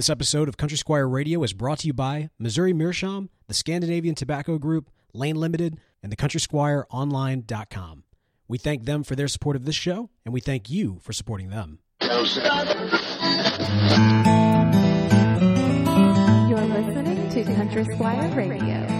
This episode of Country Squire Radio is brought to you by Missouri Meerschaum, the Scandinavian Tobacco Group, Lane Limited, and the CountrySquireOnline.com. We thank them for their support of this show, and we thank you for supporting them. You're listening to Country Squire Radio.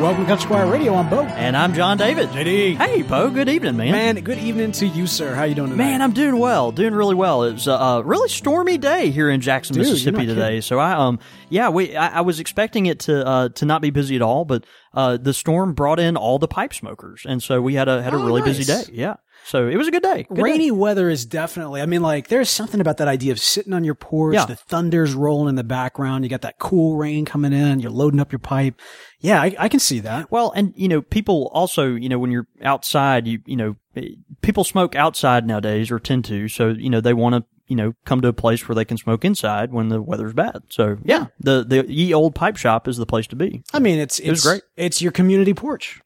Welcome to Country Squire Radio. I'm Bo. And I'm John David. JD. Hey, Bo. Good evening, man. Man, good evening to you, sir. How you doing today? Man, I'm doing well, doing really well. It's a, a really stormy day here in Jackson, Dude, Mississippi today. kidding. So I, um, yeah, we, I, I was expecting it to, uh, to not be busy at all, but uh, the storm brought in all the pipe smokers, and so we had a had a Oh, really busy day. Yeah, so it was a good day. Good day. Rainy weather is definitely. I mean, like, there's something about that idea of sitting on your porch, Yeah. the thunder's rolling in the background, you got that cool rain coming in, you're loading up your pipe. Yeah, I, I can see that. Well, and you know, people also, you know, when you're outside, you you know, eh, people smoke outside nowadays or tend to, so you know, they want to, you know, come to a place where they can smoke inside when the weather's bad. So yeah, the the ye old pipe shop is the place to be. I mean, it's it's was great. It's your community porch.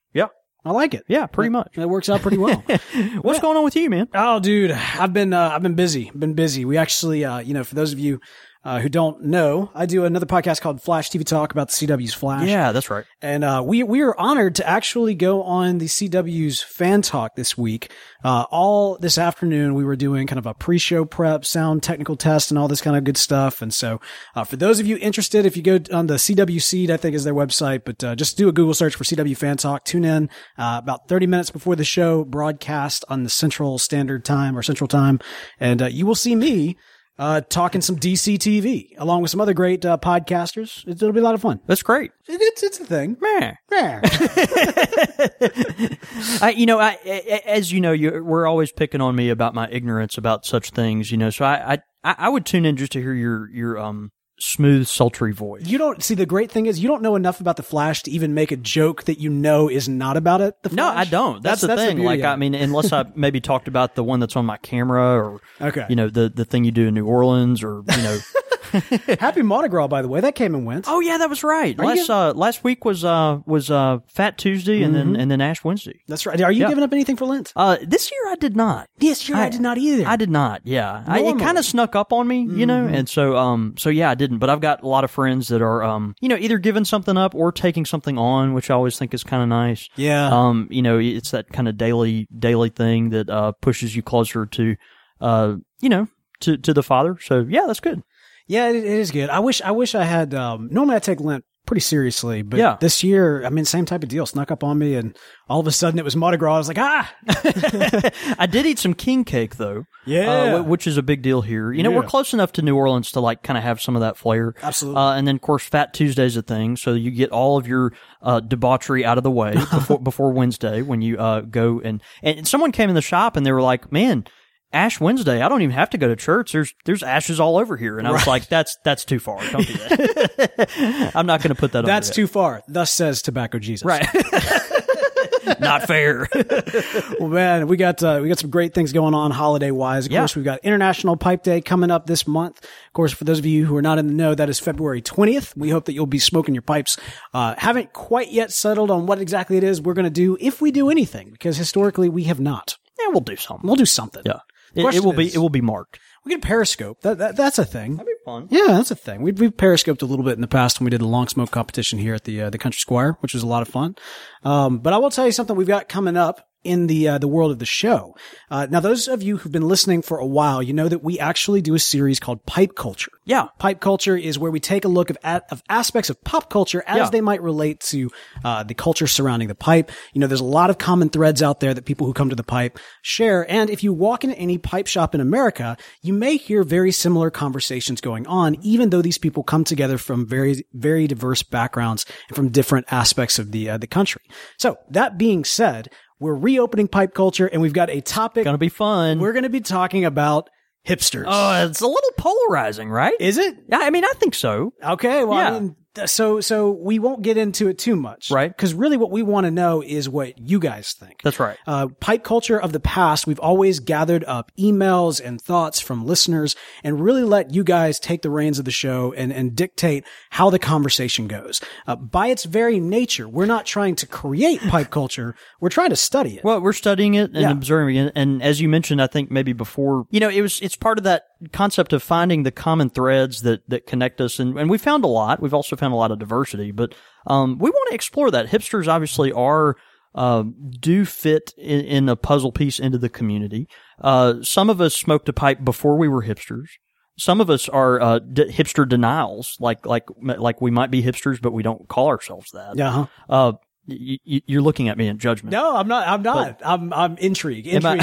I like it. yeah, pretty much. It works out pretty well. What's going on with you, man? Oh, dude, I've been uh, I've been busy. Been busy. We actually, uh, you know, for those of you uh, who don't know, I do another podcast called Flash TV Talk about the CW's Flash. Yeah, that's right. And uh, we we are honored to actually go on the CW's fan talk this week. Uh, all this afternoon, we were doing kind of a pre-show prep, sound technical test, and all this kind of good stuff. And so, uh, for those of you interested, if you go on the CW Seed, I think is their website, but uh, just do a Google search for CW Fan Talk. Tune in uh, about 30 minutes before the show, broadcast on the Central Standard Time or Central Time, and uh, you will see me. Uh, talking some DC TV along with some other great uh, podcasters. It, it'll be a lot of fun. That's great. It, it's it's a thing. Man. Yeah. I, you know, I, as you know, you, we're always picking on me about my ignorance about such things, you know, so I, I, I would tune in just to hear your, your, um, smooth, sultry voice. You don't see the great thing is you don't know enough about the Flash to even make a joke that you know is not about it. The No, I don't. That's, the thing. beauty like, I mean, unless I maybe talked about the one that's on my camera or, Okay. you know, the, the thing you do in New Orleans or, you know. Happy Mardi Gras, by the way, that came and went. oh yeah, that was right. Are Last, uh, last week was, uh, was, uh, Fat Tuesday and then, and then Ash Wednesday. That's right. Are you Yeah. giving up anything for Lent? Uh, this year I did not. Yes, sure. I, I- did not either. I did not. Yeah, I, it kind of snuck up on me, you know, and so um, so yeah, I didn't. But I've got a lot of friends that are um, you know, either giving something up or taking something on, which I always think is kind of nice. Yeah. Um, you know, it's that kind of daily daily thing that uh pushes you closer to, uh, you know, to to the Father. So yeah, that's good. Yeah, it, it is good. I wish. I wish I had. Um, normally, I take Lent pretty seriously, but Yeah. this year, I mean, same type of deal snuck up on me, and all of a sudden, it was Mardi Gras. I was like, ah, I did eat some king cake though. Yeah. uh, which is a big deal here. You know, we're close enough to New Orleans to like kind of have some of that flair. Absolutely. Uh, and then of course, Fat Tuesday's a thing, so you get all of your uh, debauchery out of the way before before Wednesday when you uh, go and and someone came in the shop and they were like, "Man." Ash Wednesday, I don't even have to go to church. There's there's ashes all over here, and I was like, "That's that's too far. Don't do that. I'm not going to put that. On. That's too far. Thus says Tobacco Jesus. right. not fair. Well, man, we got uh, we got some great things going on holiday wise. Of Yeah. course, we've got International Pipe Day coming up this month. Of course, for those of you who are not in the know, that is February twentieth. We hope that you'll be smoking your pipes. Uh, haven't quite yet settled on what exactly it is we're going to do, if we do anything, because historically we have not. yeah, we'll do something. We'll do something. Yeah, it, it Question will be it will be marked. We can Periscope. That, that that's a thing. That'd be fun. Yeah, that's a thing. We've, we've periscoped a little bit in the past when we did the long smoke competition here at the uh, the Country Squire, which was a lot of fun. Um, but I will tell you something we've got coming up in the uh, the world of the show. Uh, now, those of you who've been listening for a while, you know that we actually do a series called Pipe Culture. Yeah. Pipe culture is where we take a look of, at, of aspects of pop culture as Yeah. they might relate to uh, the culture surrounding the pipe. You know, there's a lot of common threads out there that people who come to the pipe share. And if you walk into any pipe shop in America, you may hear very similar conversations going on, even though these people come together from very, very diverse backgrounds and from different aspects of the uh, the country. So that being said, we're reopening pipe culture, and we've got a topic. Gonna be fun. We're going to be talking about hipsters. Oh, it's a little polarizing, right? is it? Yeah, I mean, I think so. Okay, well, I mean, so so we won't get into it too much, Right. Because really, what we want to know is what you guys think. That's right. Uh, pipe culture of the past, we've always gathered up emails and thoughts from listeners and really let you guys take the reins of the show and, and dictate how the conversation goes. Uh, by its very nature, we're not trying to create pipe culture. We're trying to study it. Well, we're studying it and Yeah. observing it, and as you mentioned, I think maybe before, you know, it was it's part of that concept of finding the common threads that that connect us, and and we found a lot. We've also found a lot of diversity, but um, we want to explore that. Hipsters obviously are. Uh, do fit in, in a puzzle piece into the community. Uh, some of us smoked a pipe before we were hipsters. Some of us are uh, d- hipster denials, like like like we might be hipsters, but we don't call ourselves that. yeah. huh? Uh, y- y- you're looking at me in judgment. No, I'm not. I'm not. I'm. I'm intrigued. Am I-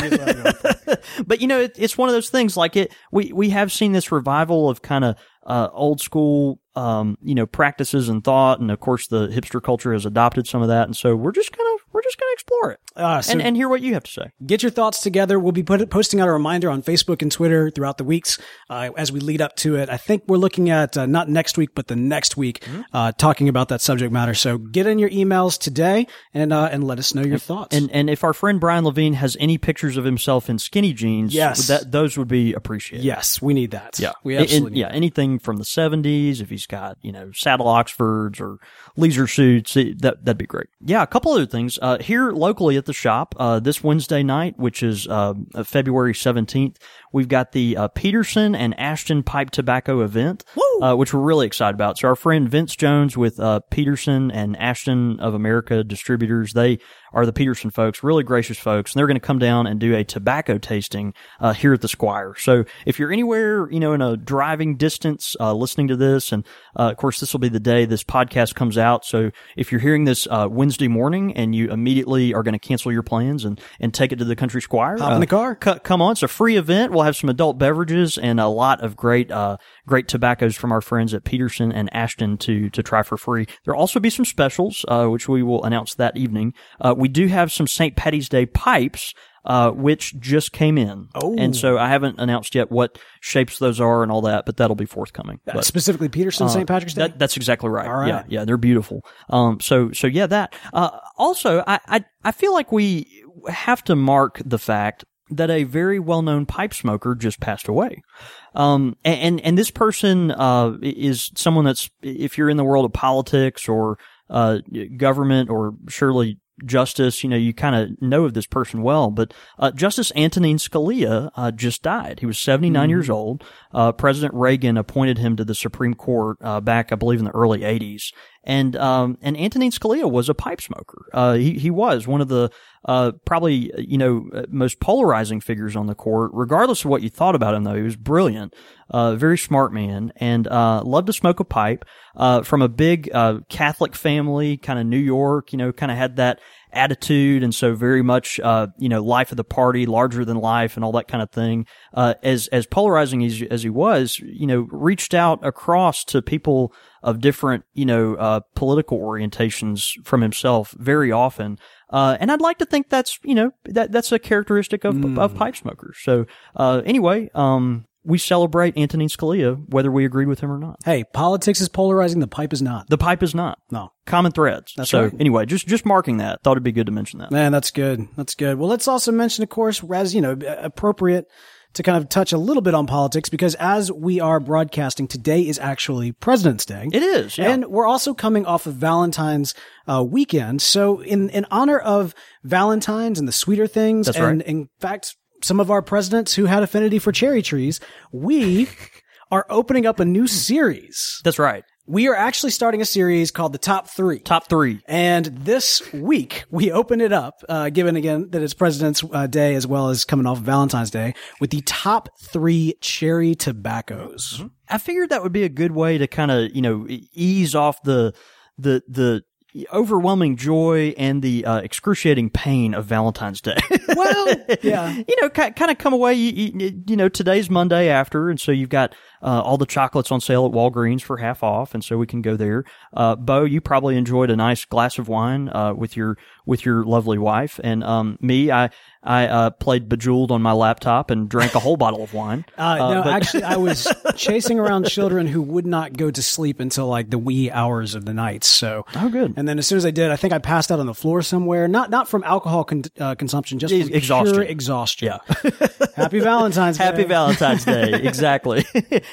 Intrigue is what I'm going for. but you know, it, it's one of those things. Like it, we we have seen this revival of kind of uh, old school, um, you know, practices and thought, and of course, the hipster culture has adopted some of that. And so we're just gonna we're just gonna explore it Uh, so and and hear what you have to say. Get your thoughts together. We'll be put, posting out a reminder on Facebook and Twitter throughout the weeks uh, as we lead up to it. I think we're looking at uh, not next week, but the next week, Mm-hmm. uh, talking about that subject matter. So get in your emails today and uh, and let us know your thoughts. And and if our friend Brian Levine has any pictures of himself in skinny jeans, Yes. that those would be appreciated. yes, we need that. Yeah, we absolutely and, need yeah. that. Anything from the seventies, if he's got you know saddle Oxfords or leisure suits, that that'd be great. Yeah, a couple other things uh, here locally at the shop uh, this Wednesday night, which is uh, February seventeenth. We've got the uh, Peterson and Ashton Pipe Tobacco event, uh, which we're really excited about. So our friend Vince Jones with uh, Peterson and Ashton of America distributors, they are the Peterson folks, really gracious folks, and they're going to come down and do a tobacco tasting uh, here at the Squire. So if you're anywhere, you know, in a driving distance, uh, listening to this, and uh, of course this will be the day this podcast comes out. So if you're hearing this uh, Wednesday morning and you immediately are going to cancel your plans and and take it to the Country Squire, Hop in uh, the car. c- come on, it's a free event. We'll have some adult beverages and a lot of great, uh, great tobaccos from our friends at Peterson and Ashton to to try for free. There'll also be some specials, uh, which we will announce that evening. Uh, we do have some St. Patty's Day pipes. Uh, which just came in. Oh. And so I haven't announced yet what shapes those are and all that, but that'll be forthcoming. Uh, But- specifically Peterson St. Patrick's Day. that, that's exactly right. Yeah, yeah, they're beautiful. Um, so, so yeah, that. Uh, also, I, I, I feel like we have to mark the fact that a very well-known pipe smoker just passed away. Um, and, and, this person, uh, is someone that's, if you're in the world of politics or, uh, government or surely justice, you know, you kind of know of this person well, but, uh, Justice Antonin Scalia, uh, just died. He was 79 years old. Uh, President Reagan appointed him to the Supreme Court, uh, back, I believe, in the early 80s. And, um, and Antonin Scalia was a pipe smoker. Uh, he, he was one of the, uh, probably, you know, uh, most polarizing figures on the court. Regardless of what you thought about him, though, he was brilliant, uh, very smart man, and, uh, loved to smoke a pipe, uh, from a big, uh, Catholic family, kind of New York, you know, kind of had that attitude. And so very much, uh, you know, life of the party, larger than life and all that kind of thing. Uh, as, as polarizing as, as he was, you know, reached out across to people of different, you know, uh, political orientations from himself very often. Uh, and I'd like to think that's, you know, that, that's a characteristic of, of pipe smokers. So, uh, anyway, um, we celebrate Antonin Scalia, whether we agreed with him or not. hey, politics is polarizing. The pipe is not. The pipe is not. No. Common threads. That's so right. anyway, just, just marking that. Thought it'd be good to mention that. Man, that's good. That's good. Well, let's also mention, of course, as you know, appropriate to kind of touch a little bit on politics because as we are broadcasting, today is actually President's Day. It is, yeah. And we're also coming off of Valentine's uh, weekend. So in, in honor of Valentine's and the sweeter things, That's and right. in fact, some of our presidents who had affinity for cherry trees, we are opening up a new series. That's right. We are actually starting a series called the Top Three. Top three. And this week we open it up, uh, given again that it's President's uh, Day as well as coming off Valentine's Day, with the top three cherry tobaccos. I figured that would be a good way to kind of, you know, ease off the, the, the overwhelming joy and the uh, excruciating pain of Valentine's Day. Well, yeah. you know, kind of come away. You, you, you know, today's Monday after, and so you've got uh, all the chocolates on sale at Walgreens for half off, and so we can go there. Uh, Bo, you probably enjoyed a nice glass of wine uh, with your with your lovely wife, and um, me, I I uh, played Bejeweled on my laptop and drank a whole bottle of wine. Uh, no, but- actually, I was chasing around children who would not go to sleep until like the wee hours of the night. So, Oh, good. And then as soon as I did, I think I passed out on the floor somewhere. Not not from alcohol con- uh, consumption, just from Exhaustion. exhaustion. Happy Valentine's Day. Happy Valentine's Day. Exactly.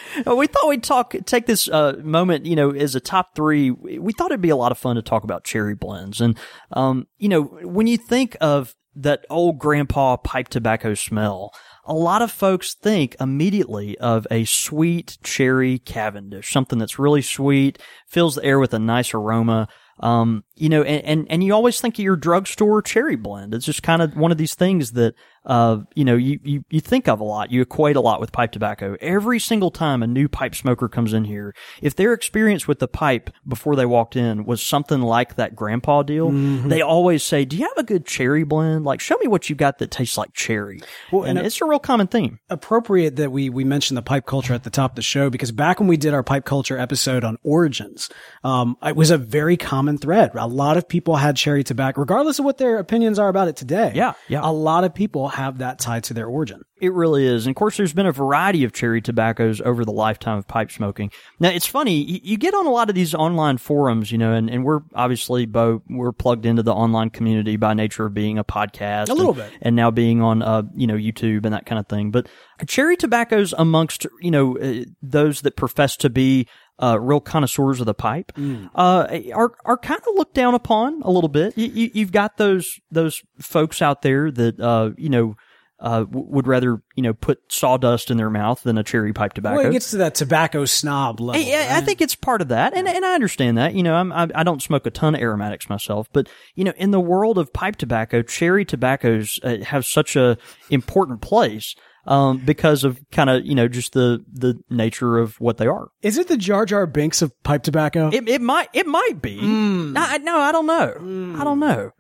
we thought we'd talk, take this uh, moment, you know, as a top three. We thought it'd be a lot of fun to talk about cherry blends. And, um, you know, when you think of that old grandpa pipe tobacco smell, a lot of folks think immediately of a sweet cherry Cavendish, something that's really sweet, fills the air with a nice aroma. Um, you know, and, and, and you always think of your drugstore cherry blend. It's just kind of one of these things that, uh, you know, you, you, you think of a lot. You equate a lot with pipe tobacco. Every single time a new pipe smoker comes in here, if their experience with the pipe before they walked in was something like that grandpa deal, they always say, do you have a good cherry blend? Like, show me what you got that tastes like cherry. Well, and and it's a real common theme. appropriate that we we mentioned the pipe culture at the top of the show because back when we did our pipe culture episode on origins, um, it was a very common thread. A lot of people had cherry tobacco, regardless of what their opinions are about it today. Yeah, yeah. A lot of people have that tied to their origin. It really is. And of course, there's been a variety of cherry tobaccos over the lifetime of pipe smoking. Now, it's funny, you, get on a lot of these online forums, you know, and, and we're obviously, Bo, we're plugged into the online community by nature of being a podcast. A little and, bit. And now being on, uh, you know, YouTube and that kind of thing. But cherry tobaccos amongst, you know, uh, those that profess to be uh, real connoisseurs of the pipe, Mm. uh, are are kind of looked down upon a little bit. You, you, you've got those those folks out there that uh, you know uh, w- would rather you know put sawdust in their mouth than a cherry pipe tobacco. Well, it gets to that tobacco snob level. I, I- I think it's part of that, and and I understand that. You know, I'm, I I don't smoke a ton of aromatics myself, but you know, in the world of pipe tobacco, cherry tobaccos uh, have such a important place um, because of kind of you know just the the nature of what they are. Is it the Jar Jar Binks of pipe tobacco? It it might it might be. Mm. No, I- no, I don't know. I don't know.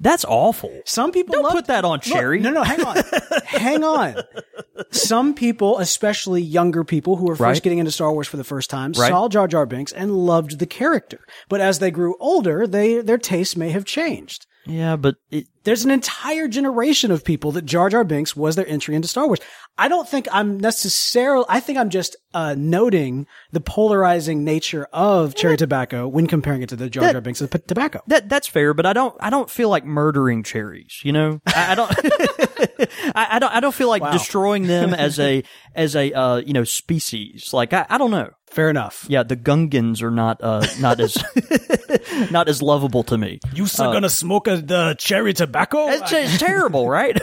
That's awful. Some people Don't love- put that on Look, cherry. no, no, hang on, hang on. Some people, especially younger people who are first Right. getting into Star Wars for the first time, Right. saw Jar Jar Binks and loved the character. But as they grew older, they their tastes may have changed. Yeah, but it, There's an entire generation of people that Jar Jar Binks was their entry into Star Wars. I don't think I'm necessarily, I think I'm just uh, noting the polarizing nature of cherry tobacco when comparing it to the Jar Jar Binks of p- tobacco. That that's fair, but I don't I don't feel like murdering cherries. You know, I, I don't I, I don't I don't feel like destroying them as a as a uh, you know species. Like I, I don't know. Fair enough. Yeah, the Gungans are not uh not as not as lovable to me. You still gonna smoke a, the cherry tobacco? It's, it's terrible, right?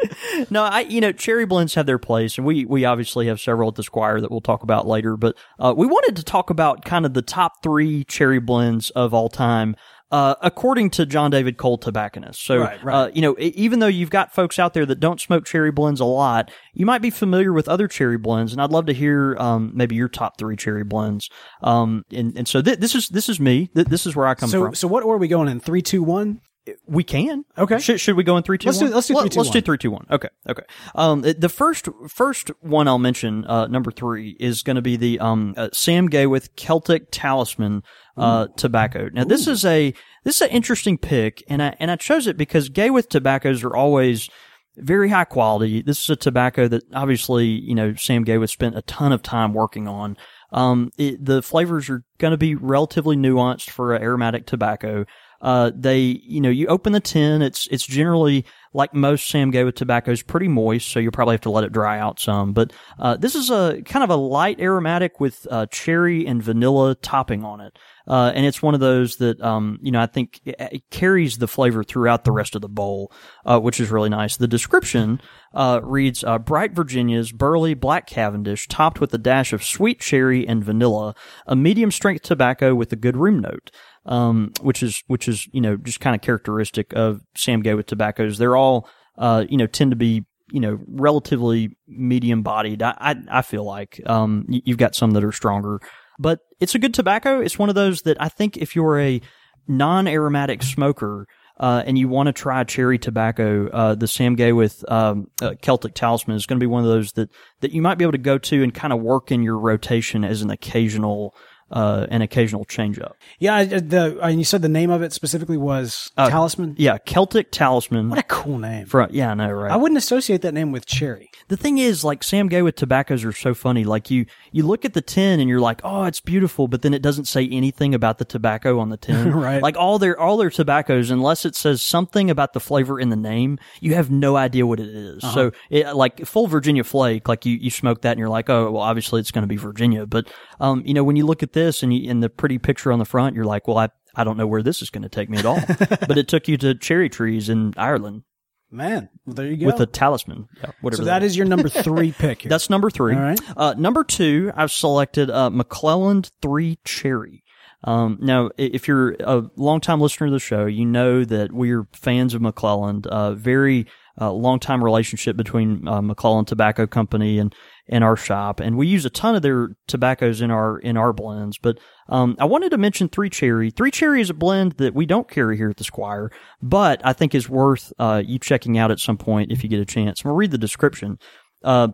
no, I you know cherry blends have their place, and we we obviously have several at the Squire that we'll talk about later. But uh, we wanted to talk about kind of the top three cherry blends of all time. Uh, according to John David Cole Tobacconist. So, Right, right. Uh, you know, even though you've got folks out there that don't smoke cherry blends a lot, you might be familiar with other cherry blends, and I'd love to hear, um, maybe your top three cherry blends. Um, and, and so th- this is, this is me. Th- this is where I come so, from. so what order are we going in? Three, two, one? We can. Okay. Should, should we go in three, two, Let's do- one? let's do Let- three, two, Let's do three, two, one. Okay. Okay. Um, the first, first one I'll mention, uh, number three is going to be the, um, uh, Sam Gawith Celtic Talisman, uh, tobacco. Now this is a, this is an interesting pick and I, and I chose it because Gawith tobaccos are always, very high quality. This is a tobacco that obviously, you know, Sam Gawith spent a ton of time working on. Um, it, the flavors are going to be relatively nuanced for an aromatic tobacco. Uh, they, you know, you open the tin, it's, it's generally like most Sam Gawith tobaccos, pretty moist, so you'll probably have to let it dry out some. But, uh, this is a kind of a light aromatic with, uh, cherry and vanilla topping on it. Uh, and it's one of those that, um, you know, I think it, it carries the flavor throughout the rest of the bowl, uh, which is really nice. The description, uh, reads, uh, bright Virginia's burley black Cavendish topped with a dash of sweet cherry and vanilla, a medium strength tobacco with a good room note. Um, which is, which is, you know, just kind of characteristic of Sam Gawith tobaccos. They're all, uh, you know, tend to be, you know, relatively medium bodied. I, I, I feel like, um, you've got some that are stronger, but it's a good tobacco. It's one of those that I think if you're a non-aromatic smoker, uh, and you want to try cherry tobacco, uh, the Sam Gawith um, uh, Celtic Talisman is going to be one of those that that you might be able to go to and kind of work in your rotation as an occasional uh, an occasional change up. Yeah, I- the and you said the name of it specifically was Talisman. Yeah, Celtic Talisman. What a cool name. Fro- yeah, I know, right? I wouldn't associate that name with cherry. the thing is, like Sam Gawith tobaccos are so funny. Like you, you look at the tin and you're like, oh, it's beautiful, but then it doesn't say anything about the tobacco on the tin. Right. Like all their all their tobaccos, unless it says something about the flavor in the name, you have no idea what it is. So, it, like full Virginia flake, like you you smoke that and you're like, oh, well, obviously it's going to be Virginia. But um, you know, when you look at this and you, and the pretty picture on the front, you're like, well, I. I don't know where this is going to take me at all, but it took you to cherry trees in Ireland Man, well, there you go. with a talisman. Yeah, whatever so that is your number three pick here. that's number three. All right. Uh, number two, I've selected uh, McClelland Three Cherry. Um, now, if you're a longtime listener to the show, you know that we're fans of McClelland. Uh, very uh, long time relationship between uh, McClelland Tobacco Company and and our shop, and we use a ton of their tobaccos in our in our blends. But um, I wanted to mention Three Cherry. Three Cherry is a blend that we don't carry here at the Squire, but I think is worth uh, you checking out at some point if you get a chance. Gonna read the description. Uh,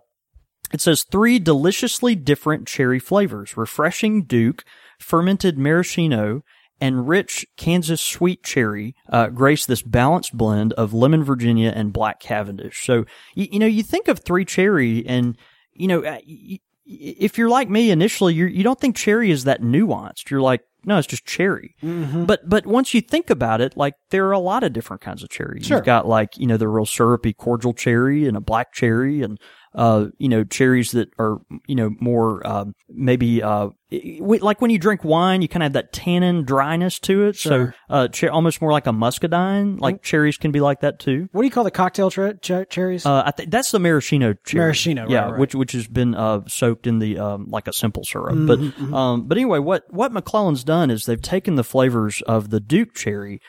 it says three deliciously different cherry flavors, refreshing Duke, fermented maraschino, and rich Kansas sweet cherry uh, grace this balanced blend of lemon Virginia and black Cavendish. So, you, you know, you think of three cherry and, you know, uh, if you're like me initially, you're, you don't think cherry is that nuanced. You're like, no, it's just cherry. But but once you think about it, like there are a lot of different kinds of cherry. Sure. You've got like you know the real syrupy cordial cherry and a black cherry and uh you know cherries that are you know more um, maybe uh like when you drink wine you kind of have that tannin dryness to it. Sure. So uh cher- almost more like a muscadine. Like cherries can be like that too. what do you call the cocktail cher- cherries? Uh, I think that's the maraschino cherry. Maraschino, right, yeah, right. which which has been uh, soaked in the um, like a simple syrup. Mm-hmm, But um, but anyway, what what McClelland's done is they've taken the flavors of the Duke cherry.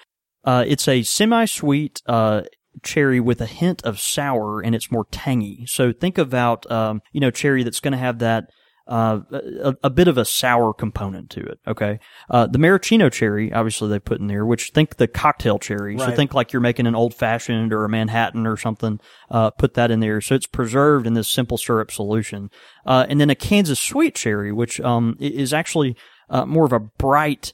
Uh, it's a semi-sweet uh, cherry with a hint of sour, and it's more tangy. So think about um, you know cherry that's going to have that. Uh, a, a bit of a sour component to it. Okay. Uh, the maraschino cherry, obviously they put in there, which think the cocktail cherry. So think like you're making an old fashioned or a Manhattan or something. Uh, put that in there. So it's preserved in this simple syrup solution. Uh, and then a Kansas sweet cherry, which, um, is actually, uh, more of a bright,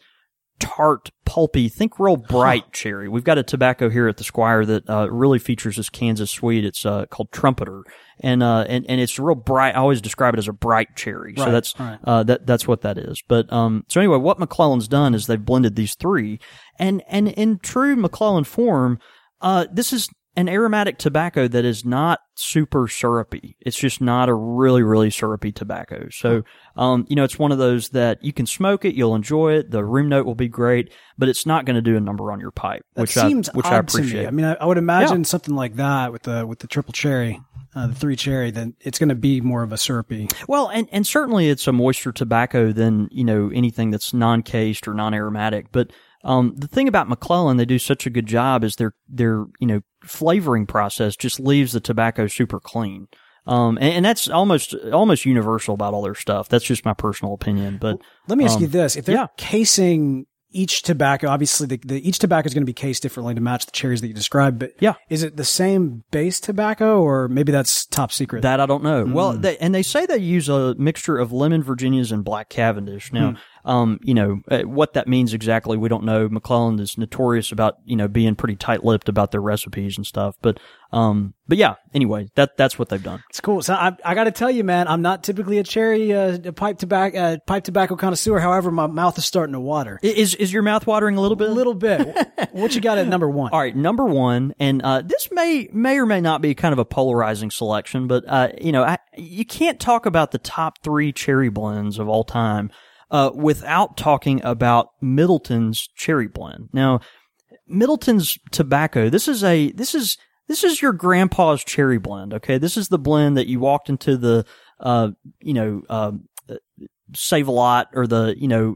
tart, pulpy, think real bright cherry. We've got a tobacco here at the Squire that uh, really features this Kansas sweet. It's uh, called Trumpeter, and uh, and and it's real bright. I always describe it as a bright cherry. So that's right. uh, that that's what that is. But um, so anyway, what McClelland's done is they've blended these three, and and in true McClelland form, uh, this is an aromatic tobacco that is not super syrupy. It's just not a really, really syrupy tobacco. So, um, you know, it's one of those that you can smoke it, you'll enjoy it, the room note will be great, but it's not going to do a number on your pipe, that which seems I, which odd I to appreciate. me. I mean, I, I would imagine something like that with the with the triple cherry, uh, the three cherry. Then it's going to be more of a syrupy. Well, and, and certainly it's a moisture tobacco than, you know, anything that's non-cased or non-aromatic. But, um, the thing about McClelland, they do such a good job is their, their, you know, flavoring process just leaves the tobacco super clean. Um, and, and that's almost, almost universal about all their stuff. That's just my personal opinion. But, Let me ask Um, you this: if they're yeah. casing each tobacco, obviously the, the each tobacco is going to be cased differently to match the cherries that you described. But Yeah. is it the same base tobacco, or maybe that's top secret? That I don't know. Mm. Well, they, and they say they use a mixture of lemon Virginias and black Cavendish. Now, Hmm. Um, you know uh, what that means exactly. We don't know. McClelland is notorious about you know being pretty tight-lipped about their recipes and stuff. But, um, but yeah. Anyway, that that's what they've done. It's cool. So I, I got to tell you, man, I'm not typically a cherry uh, pipe tobacco uh, pipe tobacco connoisseur. However, my mouth is starting to water Is is your mouth watering a little bit? a little bit. what you got at number one? All right, number one, and uh, this may may or may not be kind of a polarizing selection, but uh, you know, I, you can't talk about the top three cherry blends of all time uh, without talking about Middleton's cherry blend. Now, Middleton's tobacco. This is a this is this is your grandpa's cherry blend. Okay, this is the blend that you walked into the uh, you know uh, Save a Lot or the you know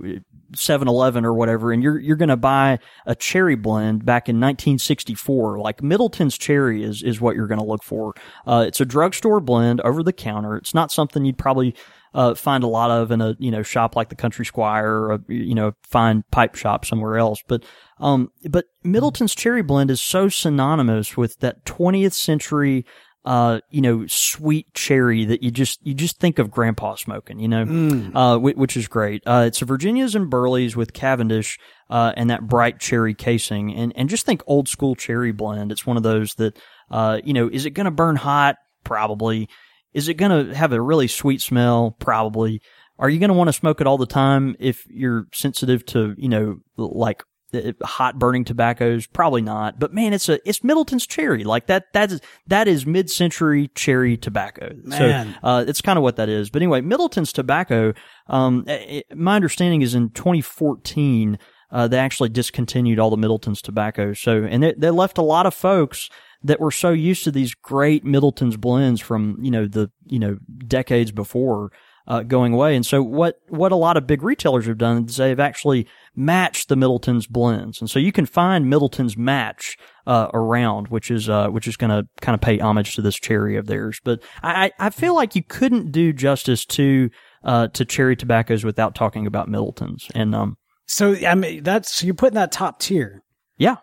7-Eleven or whatever, and you're you're going to buy a cherry blend back in 1964. Like Middleton's cherry is is what you're going to look for. Uh, it's a drugstore blend over the counter. It's not something you'd probably uh, find a lot of in a you know shop like the Country Squire or a, you know fine pipe shop somewhere else. But um, but Middleton's Cherry Blend is so synonymous with that 20th century uh, you know, sweet cherry that you just you just think of Grandpa smoking, you know, uh, which, which is great. Uh, it's a Virginia's and Burley's with Cavendish uh, and that bright cherry casing, and and just think old school cherry blend. It's one of those that uh, you know, is it going to burn hot? Probably. Is it going to have a really sweet smell? Probably. Are you going to want to smoke it all the time if you're sensitive to, you know, like hot burning tobaccos? Probably not. But man, it's a it's Middleton's cherry. Like that that is that is mid century cherry tobacco. Man. So uh, it's kind of what that is. But anyway, Middleton's tobacco. Um, it, my understanding is in 2014. Uh, they actually discontinued all the Middleton's tobacco. So, and they, they left a lot of folks that were so used to these great Middleton's blends from, you know, the, you know, decades before, uh, going away. And so what, what a lot of big retailers have done is they've actually matched the Middleton's blends. And so you can find Middleton's match, uh, around, which is, uh, which is going to kind of pay homage to this cherry of theirs. But I, I feel like you couldn't do justice to, uh, to cherry tobaccos without talking about Middleton's. And, um, So I mean, that's so you're putting that top tier. yeah,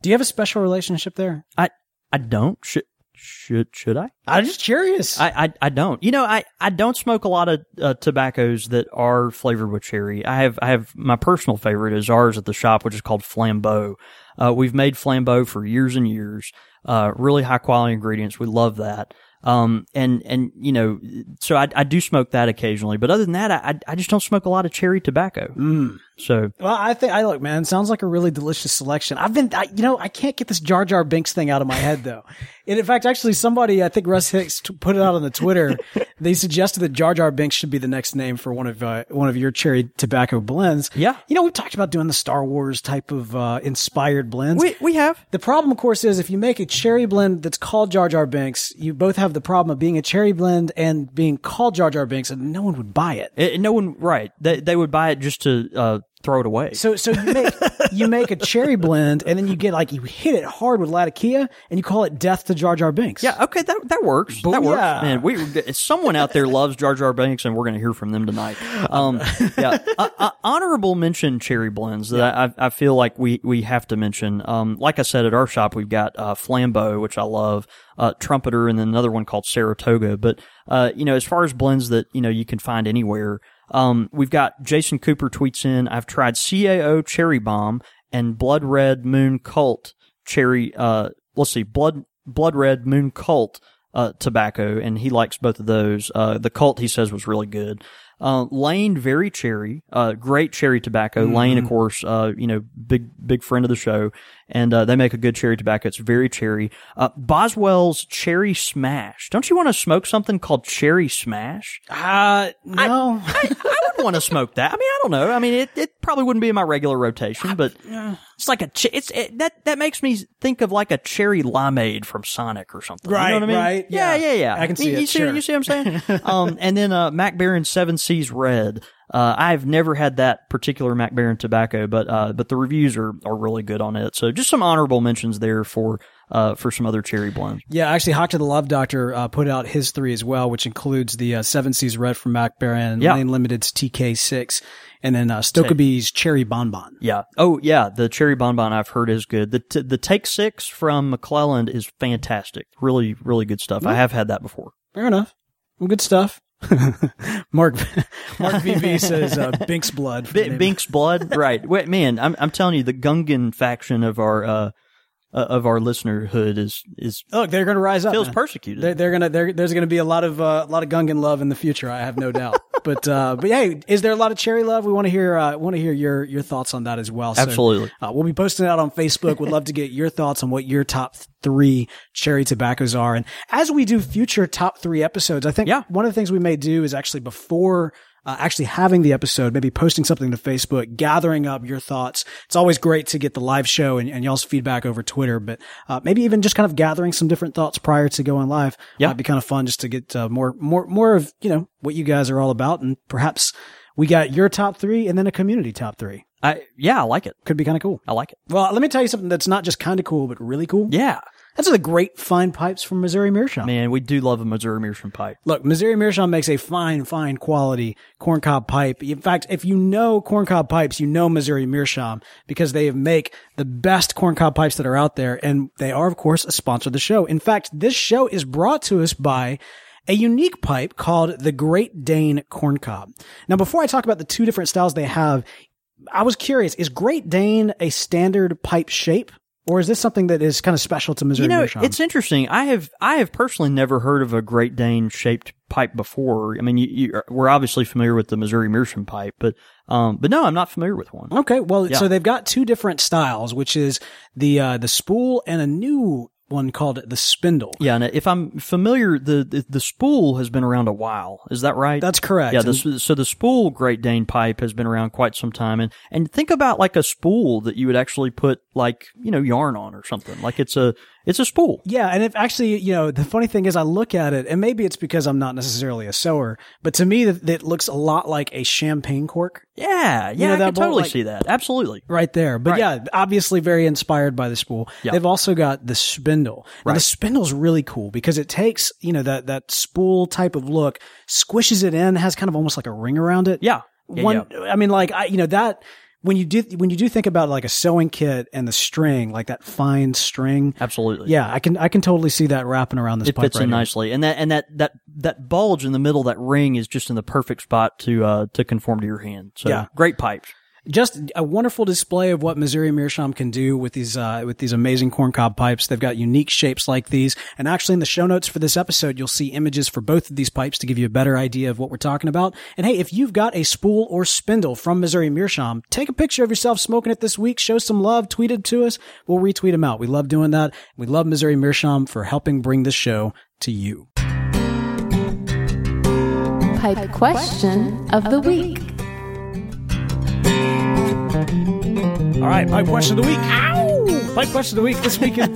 Do you have a special relationship there? I, I don't. Should, should, should I? I'm just curious. I, I, I don't. You know, I, I don't smoke a lot of uh, tobaccos that are flavored with cherry. I have, I have my personal favorite is ours at the shop, which is called Flambeau. Uh, we've made Flambeau for years and years. Uh, really high quality ingredients. We love that. Um, and, and, you know, so I, I do smoke that occasionally, but other than that, I, I just don't smoke a lot of cherry tobacco. Mm. So Well, I think I look, man. Sounds like a really delicious selection. I've been, I, you know, I can't get this Jar Jar Binks thing out of my head though. And in fact, actually, somebody, I think Russ Hicks t- put it out on the Twitter. they suggested that Jar Jar Binks should be the next name for one of uh, one of your cherry tobacco blends. Yeah. you know, we've talked about doing the Star Wars type of uh, inspired blends. we, we have. The problem, of course, is if you make a cherry blend that's called Jar Jar Binks, you both have the problem of being a cherry blend and being called Jar Jar Binks, and no one would buy it. Eh, no one, right. They, they would buy it just to, uh, throw it away. So, so you make you make a cherry blend, and then you get like you hit it hard with Latakia, and you call it Death to Jar Jar Binks. Yeah, okay, that that works. That works. Man, we someone out there loves Jar Jar Binks, and we're going to hear from them tonight. Um, yeah, uh, uh, honorable mention cherry blends that I, I feel like we we have to mention. Um, like I said at our shop, we've got uh, Flambeau, which I love, uh, Trumpeter, and then another one called Saratoga. But uh, you know, as far as blends that you know you can find anywhere. Um, we've got Jason Cooper tweets in, I've tried CAO Cherry Bomb and Blood Red Moon Cult Cherry, uh, let's see, Blood, Blood Red Moon Cult, uh, tobacco, and he likes both of those. Uh, the Cult, he says, was really good. Uh, Lane, very cherry, uh, great cherry tobacco. Lane, of course, uh, you know, big, big friend of the show. And, uh, they make a good cherry tobacco. It's very cherry. Uh, Boswell's Cherry Smash. Don't you want to smoke something called Cherry Smash? Uh, no. I, I would want to smoke that. I mean, I don't know. I mean, it, it probably wouldn't be in my regular rotation, but it's like a ch- it's it, that that makes me think of like a cherry limeade from Sonic or something. Right, you know what I mean? right, Yeah, yeah. yeah, yeah. I can see you, it, You see, sure. you see what I'm saying? um, and then uh, Mac Baren Seven Seas Red. Uh, I've never had that particular Mac Baren tobacco, but uh, but the reviews are are really good on it. So just some honorable mentions there for uh for some other cherry blends. Yeah, actually, Hawk to the Love Doctor uh, put out his three as well, which includes the uh, Seven Seas Red from Mac Baren, Yeah. Lane Limited's TK6, and then uh, Cherry Bonbon. Yeah. Oh, yeah. The cherry bonbon I've heard is good. The t- the Take Six from McClelland is fantastic. Really, really good stuff. I have had that before. Fair enough. Well, good stuff. Mark Mark VV says uh, Bink's blood. B- Bink's blood, right? Wait, man, I'm I'm telling you, the Gungan faction of our uh, uh of our listenerhood is is Look, they're going to rise up. feels man. persecuted. They're, they're gonna. There's gonna be a lot of uh, a lot of Gungan love in the future. I have no doubt. but uh, but hey, is there a lot of cherry love? We want to hear. Uh, want to hear your your thoughts on that as well. So, Absolutely. uh, we'll be posting it out on Facebook. Would love to get your thoughts on what your top three cherry tobaccos are. And as we do future top three episodes, I think Yeah. one of the things we may do is actually before. Uh, actually having the episode, maybe posting something to Facebook, gathering up your thoughts. It's always great to get the live show and, and y'all's feedback over Twitter, but uh, maybe even just kind of gathering some different thoughts prior to going live. Yeah. Might be kind of fun just to get uh, more, more, more of, you know, what you guys are all about. And perhaps we got your top three and then a community top three. I yeah, I like it. Could be kind of cool. I like it. Well, let me tell you something that's not just kind of cool, but really cool. Yeah. That's the great fine pipes from Missouri Meerschaum. Man, we do love a Missouri Meerschaum pipe. Look, Missouri Meerschaum makes a fine, fine quality corncob pipe. In fact, if you know corncob pipes, you know Missouri Meerschaum because they make the best corncob pipes that are out there. And they are, of course, a sponsor of the show. In fact, this show is brought to us by a unique pipe called the Great Dane Corncob. Now, before I talk about the two different styles they have, I was curious, is Great Dane a standard pipe shape? Or is this something that is kind of special to Missouri You know, Meerschaum? it's interesting. I have I have personally never heard of a Great Dane shaped pipe before. I mean, you, you, we're obviously familiar with the Missouri Meerschaum pipe, but um, but no, I'm not familiar with one. Okay, well, Yeah. so they've got two different styles, which is the uh, the spool and a new one called it the spindle. Yeah, and if I'm familiar, the, the the spool has been around a while. Is that right? That's correct. Yeah, the, so the spool Great Dane pipe has been around quite some time, and and think about like a spool that you would actually put like you know yarn on or something. Like it's a it's a spool. Yeah, and if actually, you know, the funny thing is, I look at it, and maybe it's because I'm not necessarily a sewer, but to me, that it looks a lot like a champagne cork Yeah, yeah, know, I can totally like- see that. Absolutely. right there. But Right. yeah, obviously very inspired by the spool. Yeah. They've also got the spindle. Now, the Right. spindle's really cool because it takes, you know, that that spool type of look, squishes it in, has kind of almost like a ring around it. Yeah. Yeah, one yeah. i mean like i you know that when you do when you do think about like a sewing kit and the string like that fine string Absolutely. yeah i can i can totally see that wrapping around this it pipe fits right in here. nicely, and that and that that that bulge in the middle, that ring, is just in the perfect spot to uh to conform to your hand. So Yeah. great pipes. Just a wonderful display of what Missouri Meerschaum can do with these uh, with these amazing corncob pipes. They've got unique shapes like these, and actually in the show notes for this episode, you'll see images for both of these pipes to give you a better idea of what we're talking about. And hey, if you've got a spool or spindle from Missouri Meerschaum, take a picture of yourself smoking it this week. Show some love. Tweet it to us. We'll retweet them out. We love doing that. We love Missouri Meerschaum for helping bring this show to you. Pipe question of the week. All right, pipe question of the week. Pipe question of the week this week. is-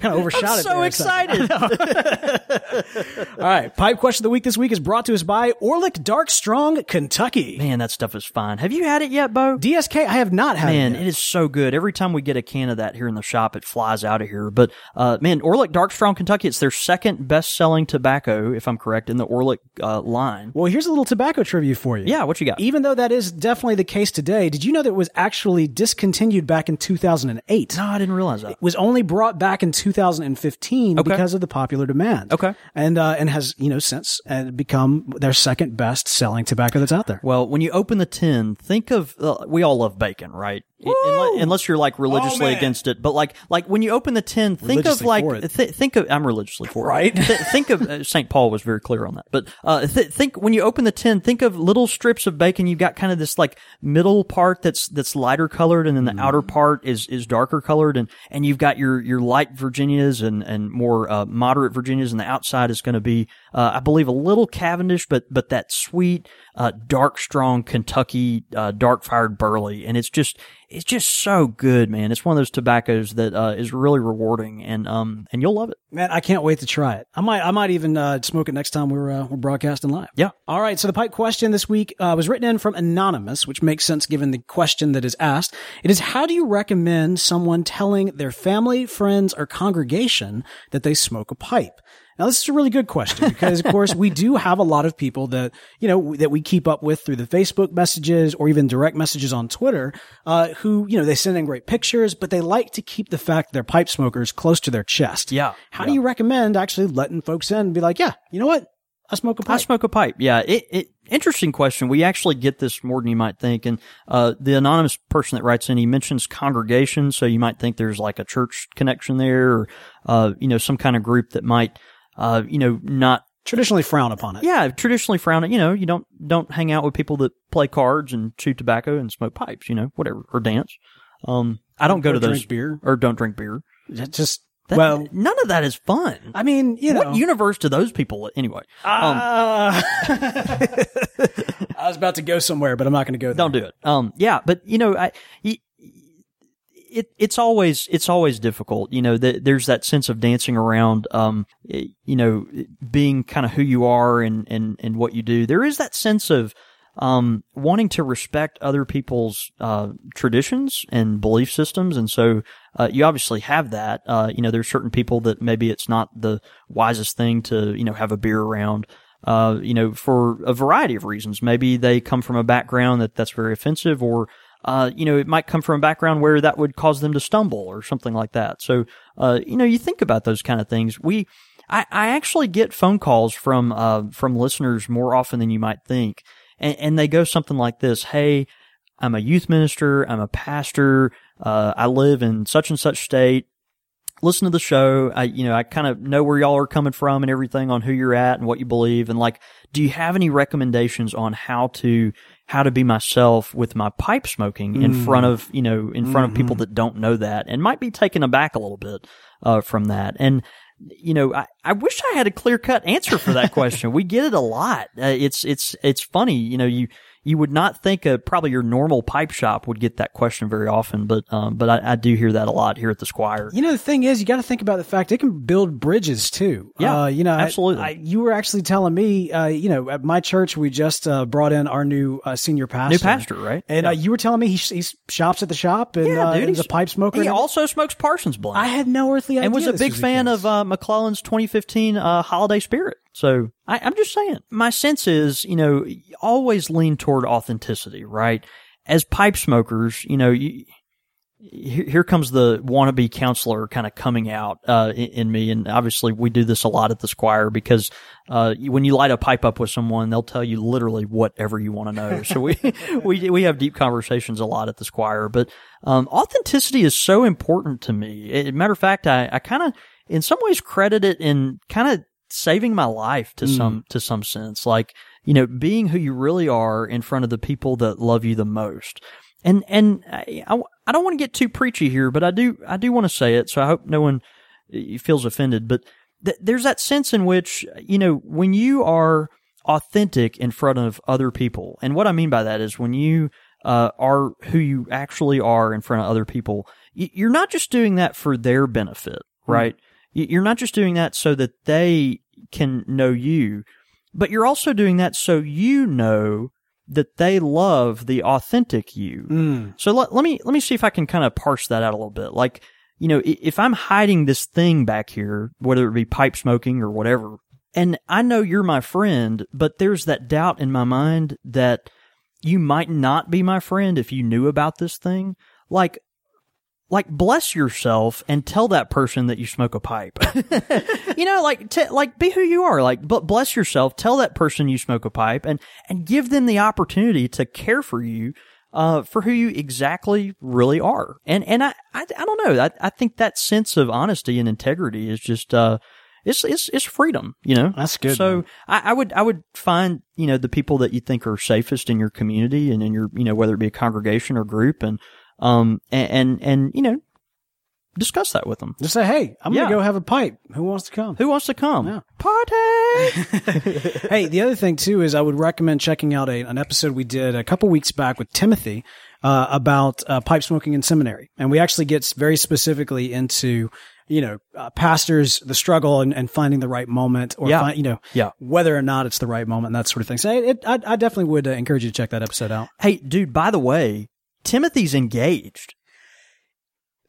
kind of overshot it. I'm so there, excited. All right, pipe question of the week this week is brought to us by Orlik Dark Strong, Kentucky. Man, that stuff is fine. Have you had it yet, Bo? DSK, I have not had Man, it. it is so good. Every time we get a can of that here in the shop, it flies out of here. But uh, man, Orlik Dark Strong Kentucky, it's their second best-selling tobacco, if I'm correct, in the Orlik uh, line. Well, here's a little tobacco trivia for you. Yeah, what you got? Even though that is definitely the case today, did you know that it was actually discontinued back in 2008? No, I didn't realize that. It was only brought back in 2015 Okay. because of the popular demand. Okay. And, uh, and has, you know, since uh, become their second best selling tobacco that's out there. Well, when you open the tin, think of uh, we all love bacon, right? Unless, unless you're like religiously man. against it, but like like when you open the tin, think of like th- think of I'm religiously for it. Right. Th- think of uh, St. Paul was very clear on that, but uh, th- think when you open the tin, think of little strips of bacon. You've got kind of this like middle part that's that's lighter colored, and then the Mm. outer part is is darker colored, and and you've got your your light Virginias and and more uh, moderate Virginias, and the outside is going to be uh, I believe a little Cavendish, but but that sweet uh, dark strong Kentucky uh, dark fired burley, and it's just it's just so good, man. It's one of those tobaccos that uh, is really rewarding, and um and you'll love it. Man, I can't wait to try it. I might, I might even uh, smoke it next time we're uh, we're broadcasting live. Yeah. All right. So the pipe question this week uh, was written in from anonymous, which makes sense given the question that is asked. It is: How do you recommend someone telling their family, friends, or congregation that they smoke a pipe? Now, this is a really good question because, of course, we do have a lot of people that, you know, that we keep up with through the Facebook messages or even direct messages on Twitter, uh, who, you know, they send in great pictures, but they like to keep the fact they're pipe smokers close to their chest. Yeah. How do you recommend actually letting folks in and be like, yeah, you know what? I smoke a pipe. I smoke a pipe. Yeah. It, it, interesting question. We actually get this more than you might think. And, uh, the anonymous person that writes in, he mentions congregation. So you might think there's like a church connection there or, uh, you know, some kind of group that might, uh, you know, not Traditionally frown upon it. yeah, traditionally frown it. you know, you don't, don't hang out with people that play cards and chew tobacco and smoke pipes, you know, whatever, or dance. Um, I don't go Or to those beer. or don't drink beer. That Just, That- well, none of that is fun. I mean, you know. what universe do those people anyway? Um, Uh, I was about to go somewhere, but I'm not going to go there. don't do it. Um, yeah, but you know, I, it, it's always, it's always difficult. You know, th- there's that sense of dancing around, um, you know, being kind of who you are and, and, and what you do. There is that sense of, um, wanting to respect other people's uh, traditions and belief systems, and so uh, you obviously have that. Uh, you know, there's certain people that maybe it's not the wisest thing to you know have a beer around. Uh, you know, for a variety of reasons. Maybe they come from a background that that's very offensive, or uh, you know, it might come from a background where that would cause them to stumble or something like that. So, uh, you know, you think about those kind of things. We, I, I actually get phone calls from, uh, from listeners more often than you might think. And, and they go something like this. Hey, I'm a youth minister. I'm a pastor. Uh, I live in such and such state. Listen to the show. I, you know, I kind of know where y'all are coming from and everything on who you're at and what you believe. And like, do you have any recommendations on how to, how to be myself with my pipe smoking in front of, you know, in front of people that don't know that and might be taken aback a little bit, uh, from that. And, you know, I, I wish I had a clear cut answer for that question. we get it a lot. Uh, it's, it's, it's funny. You know, you, you would not think a, probably your normal pipe shop would get that question very often, but, um, but I, I do hear that a lot here at the Squire. You know, the thing is, you got to think about the fact it can build bridges too. Yeah, uh, you know, absolutely. I, you were actually telling me, uh, you know, at my church, we just uh, brought in our new uh, senior pastor. New pastor, right? And uh, you were telling me he, he shops at the shop and, Yeah, uh, dude, and he's a pipe smoker. He also smokes Parsons blend. I had no earthly idea. and was a big the fan of uh, McClelland's 2015 uh, Holiday Spirit. So I, I'm just saying, my sense is, you know, always lean toward authenticity, right? As pipe smokers, you know, you, here, comes the wannabe counselor kind of coming out uh, in, me, and obviously we do this a lot at the Squire because uh, when you light a pipe up with someone, they'll tell you literally whatever you want to know. so we we we have deep conversations a lot at the Squire, but um, authenticity is so important to me. As matter of fact, I, I kind of in some ways credit it in kind of saving my life to some to some sense, like you know being who you really are in front of the people that love you the most. And and I, I, I don't want to get too preachy here, but I do I do want to say it, so I hope no one uh, feels offended. But th- there's that sense in which you know when you are authentic in front of other people, and what I mean by that is when you uh, are who you actually are in front of other people, you're not just doing that for their benefit, right? Y- You're not just doing that so that they can know you, but you're also doing that so you know that they love the authentic you. Mm. So let, let me let me see if I can kind of parse that out a little bit. Like, you know, if I'm hiding this thing back here, whether it be pipe smoking or whatever, and I know you're my friend, but there's that doubt in my mind that you might not be my friend if you knew about this thing. Like, like bless yourself and tell that person that you smoke a pipe. you know, like t- like be who you are. Like, but bless yourself. Tell that person you smoke a pipe and and give them the opportunity to care for you. Uh, for who you exactly really are, and and I I, I don't know. I I think that sense of honesty and integrity is just uh, it's it's it's freedom. You know, That's good, So. I, I would I would find you know the people that you think are safest in your community and in your you know whether it be a congregation or group and um and and, and you know discuss that with them. Just say, hey, I'm Yeah. gonna go have a pipe. Who wants to come? Who wants to come? Yeah. Party. hey, the other thing too is I would recommend checking out a, an episode we did a couple weeks back with Timothy uh, about uh, pipe smoking in seminary, and we actually get very specifically into you know uh, pastors the struggle and, and finding the right moment or Yeah. find, you know Yeah. whether or not it's the right moment and that sort of thing. So it, I, I definitely would uh, encourage you to check that episode out. hey, dude. By the way, Timothy's engaged.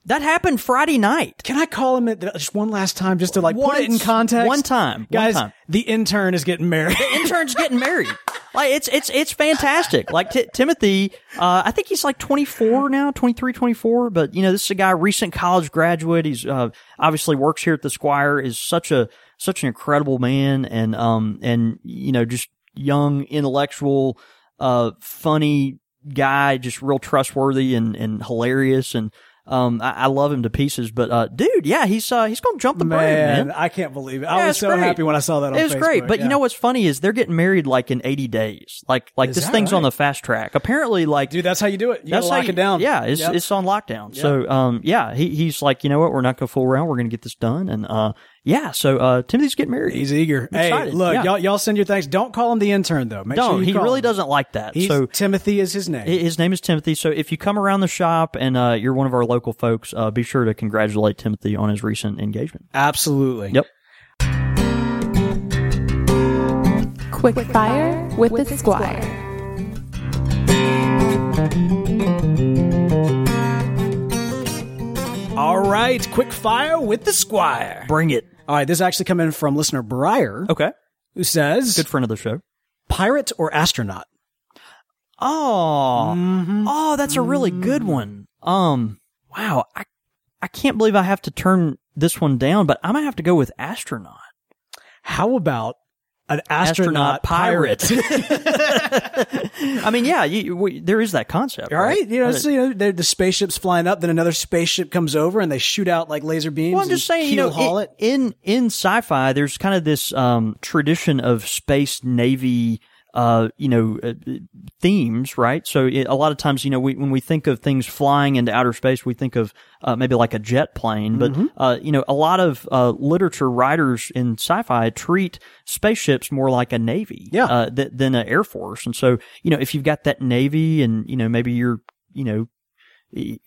That happened Friday night. Can I call him it just one last time just to like put it in context? One time, guys. One time. The intern is getting married. The intern's getting married. Like it's it's it's fantastic. Like Ti Timothy, uh, I think he's like 24 now, 23, 24. But you know, this is a guy, recent college graduate. He's uh, obviously works here at the Squire. Is such a such an incredible man, and um and you know just young, intellectual, uh, funny guy, just real trustworthy and and hilarious and. Um, I, I love him to pieces, but uh, dude, yeah, he's uh, he's gonna jump the man. Man, I can't believe it. Yeah, I was so great. happy when I saw that on It was Facebook. great, but Yeah. you know what's funny is they're getting married like in 80 days. Like like Is this thing's on the fast track. Apparently, like dude, that's how you do it. You that's lock you- it down. Yeah, it's Yep. it's on lockdown. So um yeah, he he's like, you know what, we're not gonna fool around. We're gonna get this done. And uh yeah, so uh Timothy's getting married. He's eager. Hey, excited. look, Yeah. y'all, y'all send your thanks. Don't call him the intern though. Make no, sure he really him. doesn't like that. He's, so Timothy is his name. his name is Timothy. So if you come around the shop and uh, you're one of our local folks, uh, be sure to congratulate Timothy on his recent engagement. Absolutely. Yep. Quick Fire with the Squire. All right, quick fire with the squire. Bring it. All right, this is actually coming from listener Breyer, Okay. who says, Good friend of the show. pirate or astronaut? Oh, Mm-hmm. oh, that's a really good one. Um, wow, I, I can't believe I have to turn this one down, but I'm gonna have to go with astronaut. How about an astronaut, Astronaut pirate? I mean, yeah, you, we, there is that concept. All right, you know, so, you know, the, spaceship's flying up, then another spaceship comes over, and they shoot out like laser beams. Well, I'm just saying, you know, keel-haul it- in in sci-fi, there's kind of this um, tradition of space navy, uh, you know, uh, themes, right? So it, a lot of times, you know, we, when we think of things flying into outer space, we think of uh, maybe like a jet plane, but Mm-hmm. uh, you know, a lot of uh, literature writers in sci-fi treat spaceships more like a navy, Yeah. uh, th- than an air force. And so, you know, if you've got that navy, and you know, maybe you're, you know,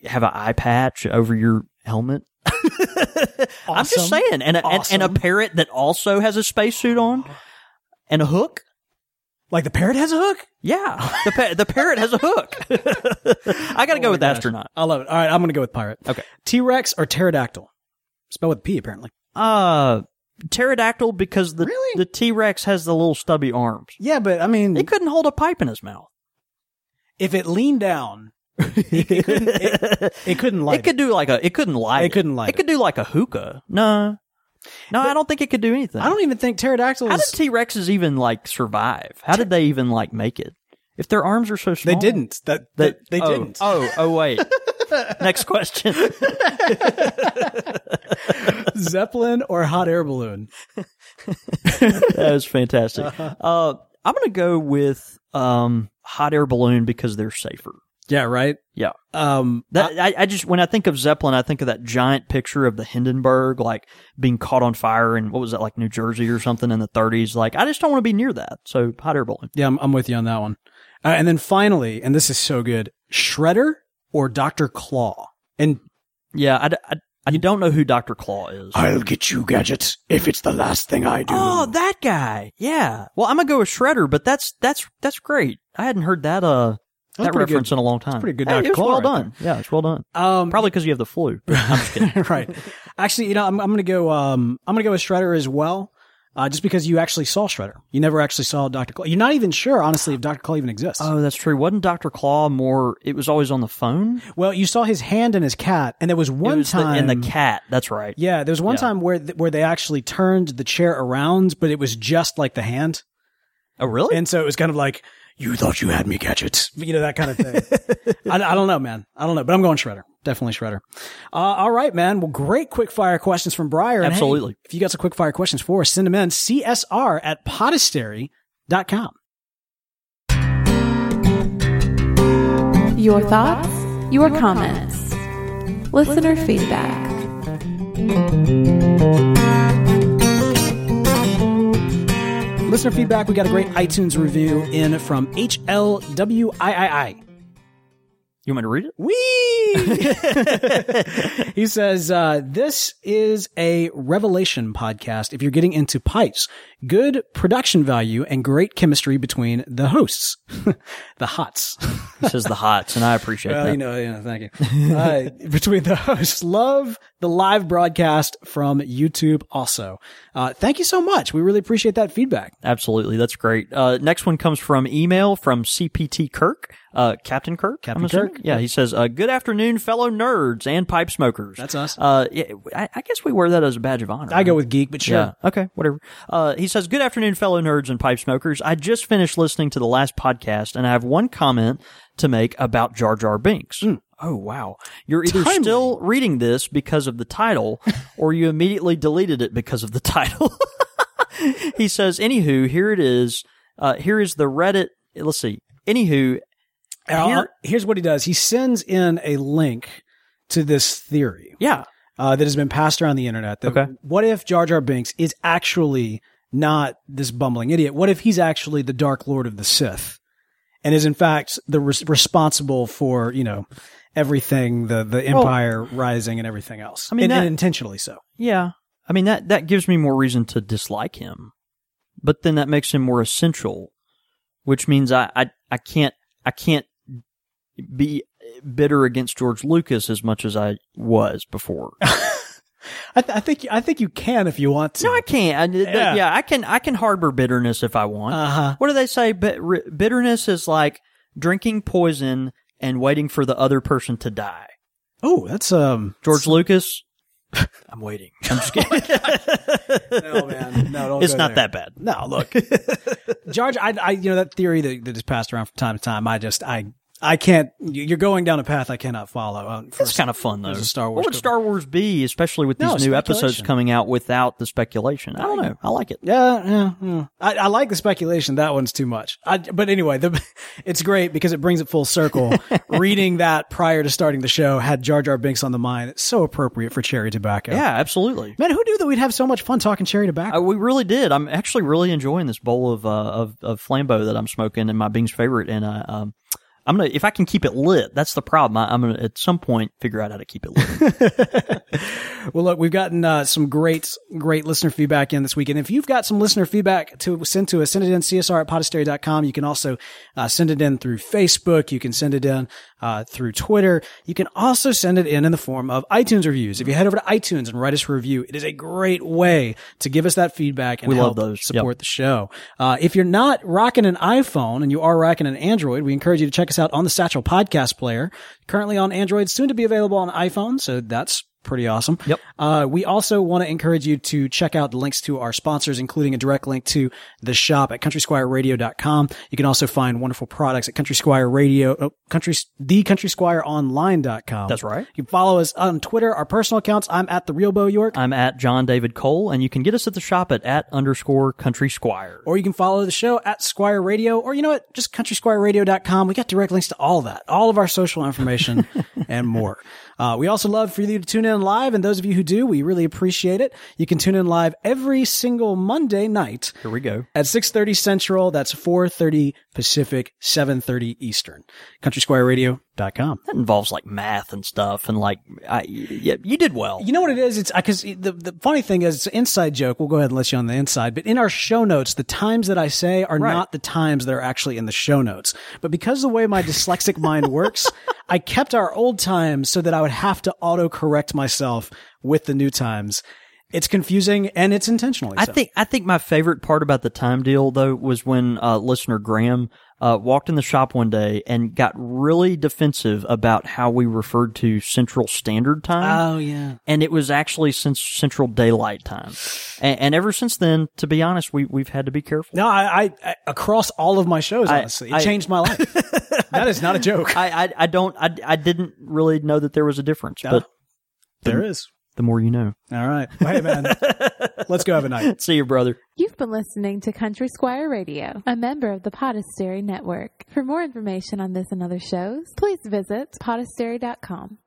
have an eye patch over your helmet. I'm just saying, and a, and, and a parrot that also has a spacesuit on, and a hook. Like the parrot has a hook? Yeah, the pa- the parrot has a hook. I got to go with gosh. astronaut. I love it. All right, I'm going to go with pirate. Okay. T Rex or pterodactyl? Spell with P, apparently. Uh, pterodactyl because the Really? the T Rex has the little stubby arms. Yeah, but I mean, It couldn't hold a pipe in his mouth. if it leaned down, it couldn't, it, it couldn't light it could do like a. It couldn't light. It couldn't light It could do like a hookah. No, no, I don't think it could do anything. I don't even think pterodactyls. How did T Rexes even like survive? How did they even like make it? If their arms are so small, they didn't. That, that they oh, didn't. Oh, oh, wait. Next question. Zeppelin or hot air balloon? that was fantastic. Uh, I'm going to go with um, hot air balloon because they're safer. Yeah, right. Yeah. Um, That I, I just when I think of Zeppelin, I think of that giant picture of the Hindenburg like being caught on fire in what was that like New Jersey or something in the 30s. Like I just don't want to be near that. So hot air balloon. yeah, I'm, I'm with you on that one. Uh, and then finally, and this is so good, Shredder or Doctor Claw? And Yeah, I, d- I, I don't know who Doctor Claw is. I'll get you, Gadget, if it's the last thing I do. Oh, that guy. Yeah. Well, I'm gonna go with Shredder, but that's that's that's great. I hadn't heard that uh That's that reference good. in a long time. pretty good Hey, Dr. it was well right done. Yeah, it's well done. um, Probably because you have the flu. I'm just kidding. right. Actually, you know, I'm, I'm going to go. Um, I'm going to go with Shredder as well, uh, just because you actually saw Shredder. You never actually saw Doctor Claw. You're not even sure, honestly, if Doctor Claw even exists. Oh, that's true. Wasn't Doctor Claw more? It was always on the phone. well, you saw his hand and his cat, and there was one was the- time and the cat. That's right. Yeah, there was one Yeah. time where th- where they actually turned the chair around, but it was just like the hand, Oh, really? and so it was kind of like you thought you had me, gadgets, You know that kind of thing. I, I don't know, man. I don't know, but I'm going Shredder. Definitely Shredder. Uh, all right, man. Well, great quick fire questions from Briar. And hey, Absolutely. if you got some quick fire questions for us, send them in. CSR at podastery.com. Your thoughts, your comments, listener feedback. Listener feedback. We got a great iTunes review in from HLWIII. you want me to read it? Wee! he says, uh, this is a revelation podcast if you're getting into pipes. Good production value and great chemistry between the hosts. the hots. It says the hots, and I appreciate Well, that. you know, yeah, thank you. Uh, between the hosts. Love the live broadcast from YouTube also. Uh, thank you so much. We really appreciate that feedback. Absolutely, that's great. Uh, next one comes from email from CPT Kirk, uh, Captain Kirk. Captain? Kirk? Yeah, he says, uh, "Good afternoon, fellow nerds and pipe smokers." That's us. Uh, yeah, I, I guess we wear that as a badge of honor. I go with geek, but sure. Yeah. Okay. Whatever. Uh, he says, "Good afternoon, fellow nerds and pipe smokers. I just finished listening to the last podcast, and I have one comment to make about Jar Jar Binks." Oh wow! You're either. Timely. still reading this because of the title, or you immediately deleted it because of the title. he says, "Anywho, here it is. Uh, here is the Reddit. Let's see. Anywho, Here- here's what he does. He sends in a link to this theory. yeah, uh, that has been passed around the internet. That Okay. What if Jar Jar Binks is actually not this bumbling idiot? What if he's actually the Dark Lord of the Sith, and is in fact the res- responsible for you know everything the the Empire rising and everything else? I mean, and, that- and intentionally so. yeah. I mean that that gives me more reason to dislike him, but then that makes him more essential, which means I I, I can't I can't be bitter against George Lucas as much as I was before. I, th- I think I think you can if you want to. no, I can't. I, th- Yeah. yeah. I can. I can harbor bitterness if I want. Uh-huh. What do they say? Bit- r- bitterness is like drinking poison and waiting for the other person to die. Oh, that's um George Lucas. I'm waiting. I'm just kidding. no man, no, don't it's go not there. that bad. No, look, George, I, I, you know, that theory that, that is passed around from time to time. I just, I, I can't. You're going down a path I cannot follow. It's kind of fun though. a Star Wars what would. Star Wars be, especially with these No, new episodes coming out without the speculation? I don't know. I like it. Yeah, yeah, yeah. I, I like the speculation. That one's too much. I, but anyway, the, it's great because it brings it full circle. Reading that prior to starting the show had Jar Jar Binks on the mind. It's so appropriate for cherry tobacco. Yeah, absolutely. Man, who knew that we'd have so much fun talking cherry tobacco? Uh, we really did. I'm actually really enjoying this bowl of uh, of, of flambeau that I'm smoking, and my Bing's favorite. And uh, um, I'm gonna if I can keep it lit. That's the problem. I, I'm gonna at some point figure out how to keep it lit. Well, look, we've gotten uh, some great, great listener feedback in this week. And if you've got some listener feedback to send to us, send it in csr at podastery.com. You can also uh, send it in through Facebook. You can send it in uh, through Twitter. You can also send it in in the form of iTunes reviews. If you head over to iTunes and write us a review, it is a great way to give us that feedback and We help love those. support the show. Uh, if you're not rocking an iPhone and you are rocking an Android, we encourage you to check us out on the Satchel Podcast Player. Currently on Android, soon to be available on iPhone. So that's pretty awesome. Yep. Uh, we also want to encourage you to check out the links to our sponsors, including a direct link to the shop at countrysquireradio.com. You can also find wonderful products at Country Squire Radio, oh, country, the countrysquireonline.com. That's right. You can follow us on Twitter, our personal accounts. I'm at the real Bo York. I'm at John David Cole, and you can get us at the shop at at underscore Country Squire. or you can follow the show at Squire Radio, or you know what, just countrysquireradio.com. We got direct links to all that, all of our social information and more. Uh, we also love for you to tune in live, and those of you who do, we really appreciate it. You can tune in live every single Monday night Here we go. at 6.30 Central. That's 4.30 Pacific, 7.30 Eastern. CountrySquireRadio.com. That involves like math and stuff, and like, I, yeah, you did well. You know what it is? It's because the, the funny thing is, it's an inside joke. We'll go ahead and let you on the inside. But in our show notes, the times that I say are Right. not the times that are actually in the show notes. But because of the way my dyslexic mind works, I kept our old times so that I would have to auto correct myself with the new times. It's confusing and it's intentionally. I so. think I think my favorite part about the time deal though was when uh, listener Graham uh, walked in the shop one day and got really defensive about how we referred to Central Standard Time. Oh yeah. and it was actually since Central Daylight Time, and, and ever since then, to be honest, we we've had to be careful. No, I, I, I across all of my shows, I- honestly, it I- changed my life. that is not a joke. I, I I don't I I didn't really know that there was a difference, but there is. The more you know. All right. Well, hey man, let's go have a night. See you, brother. You've been listening to Country Squire Radio, a member of the Podastery Network. For more information on this and other shows, please visit podastery.com.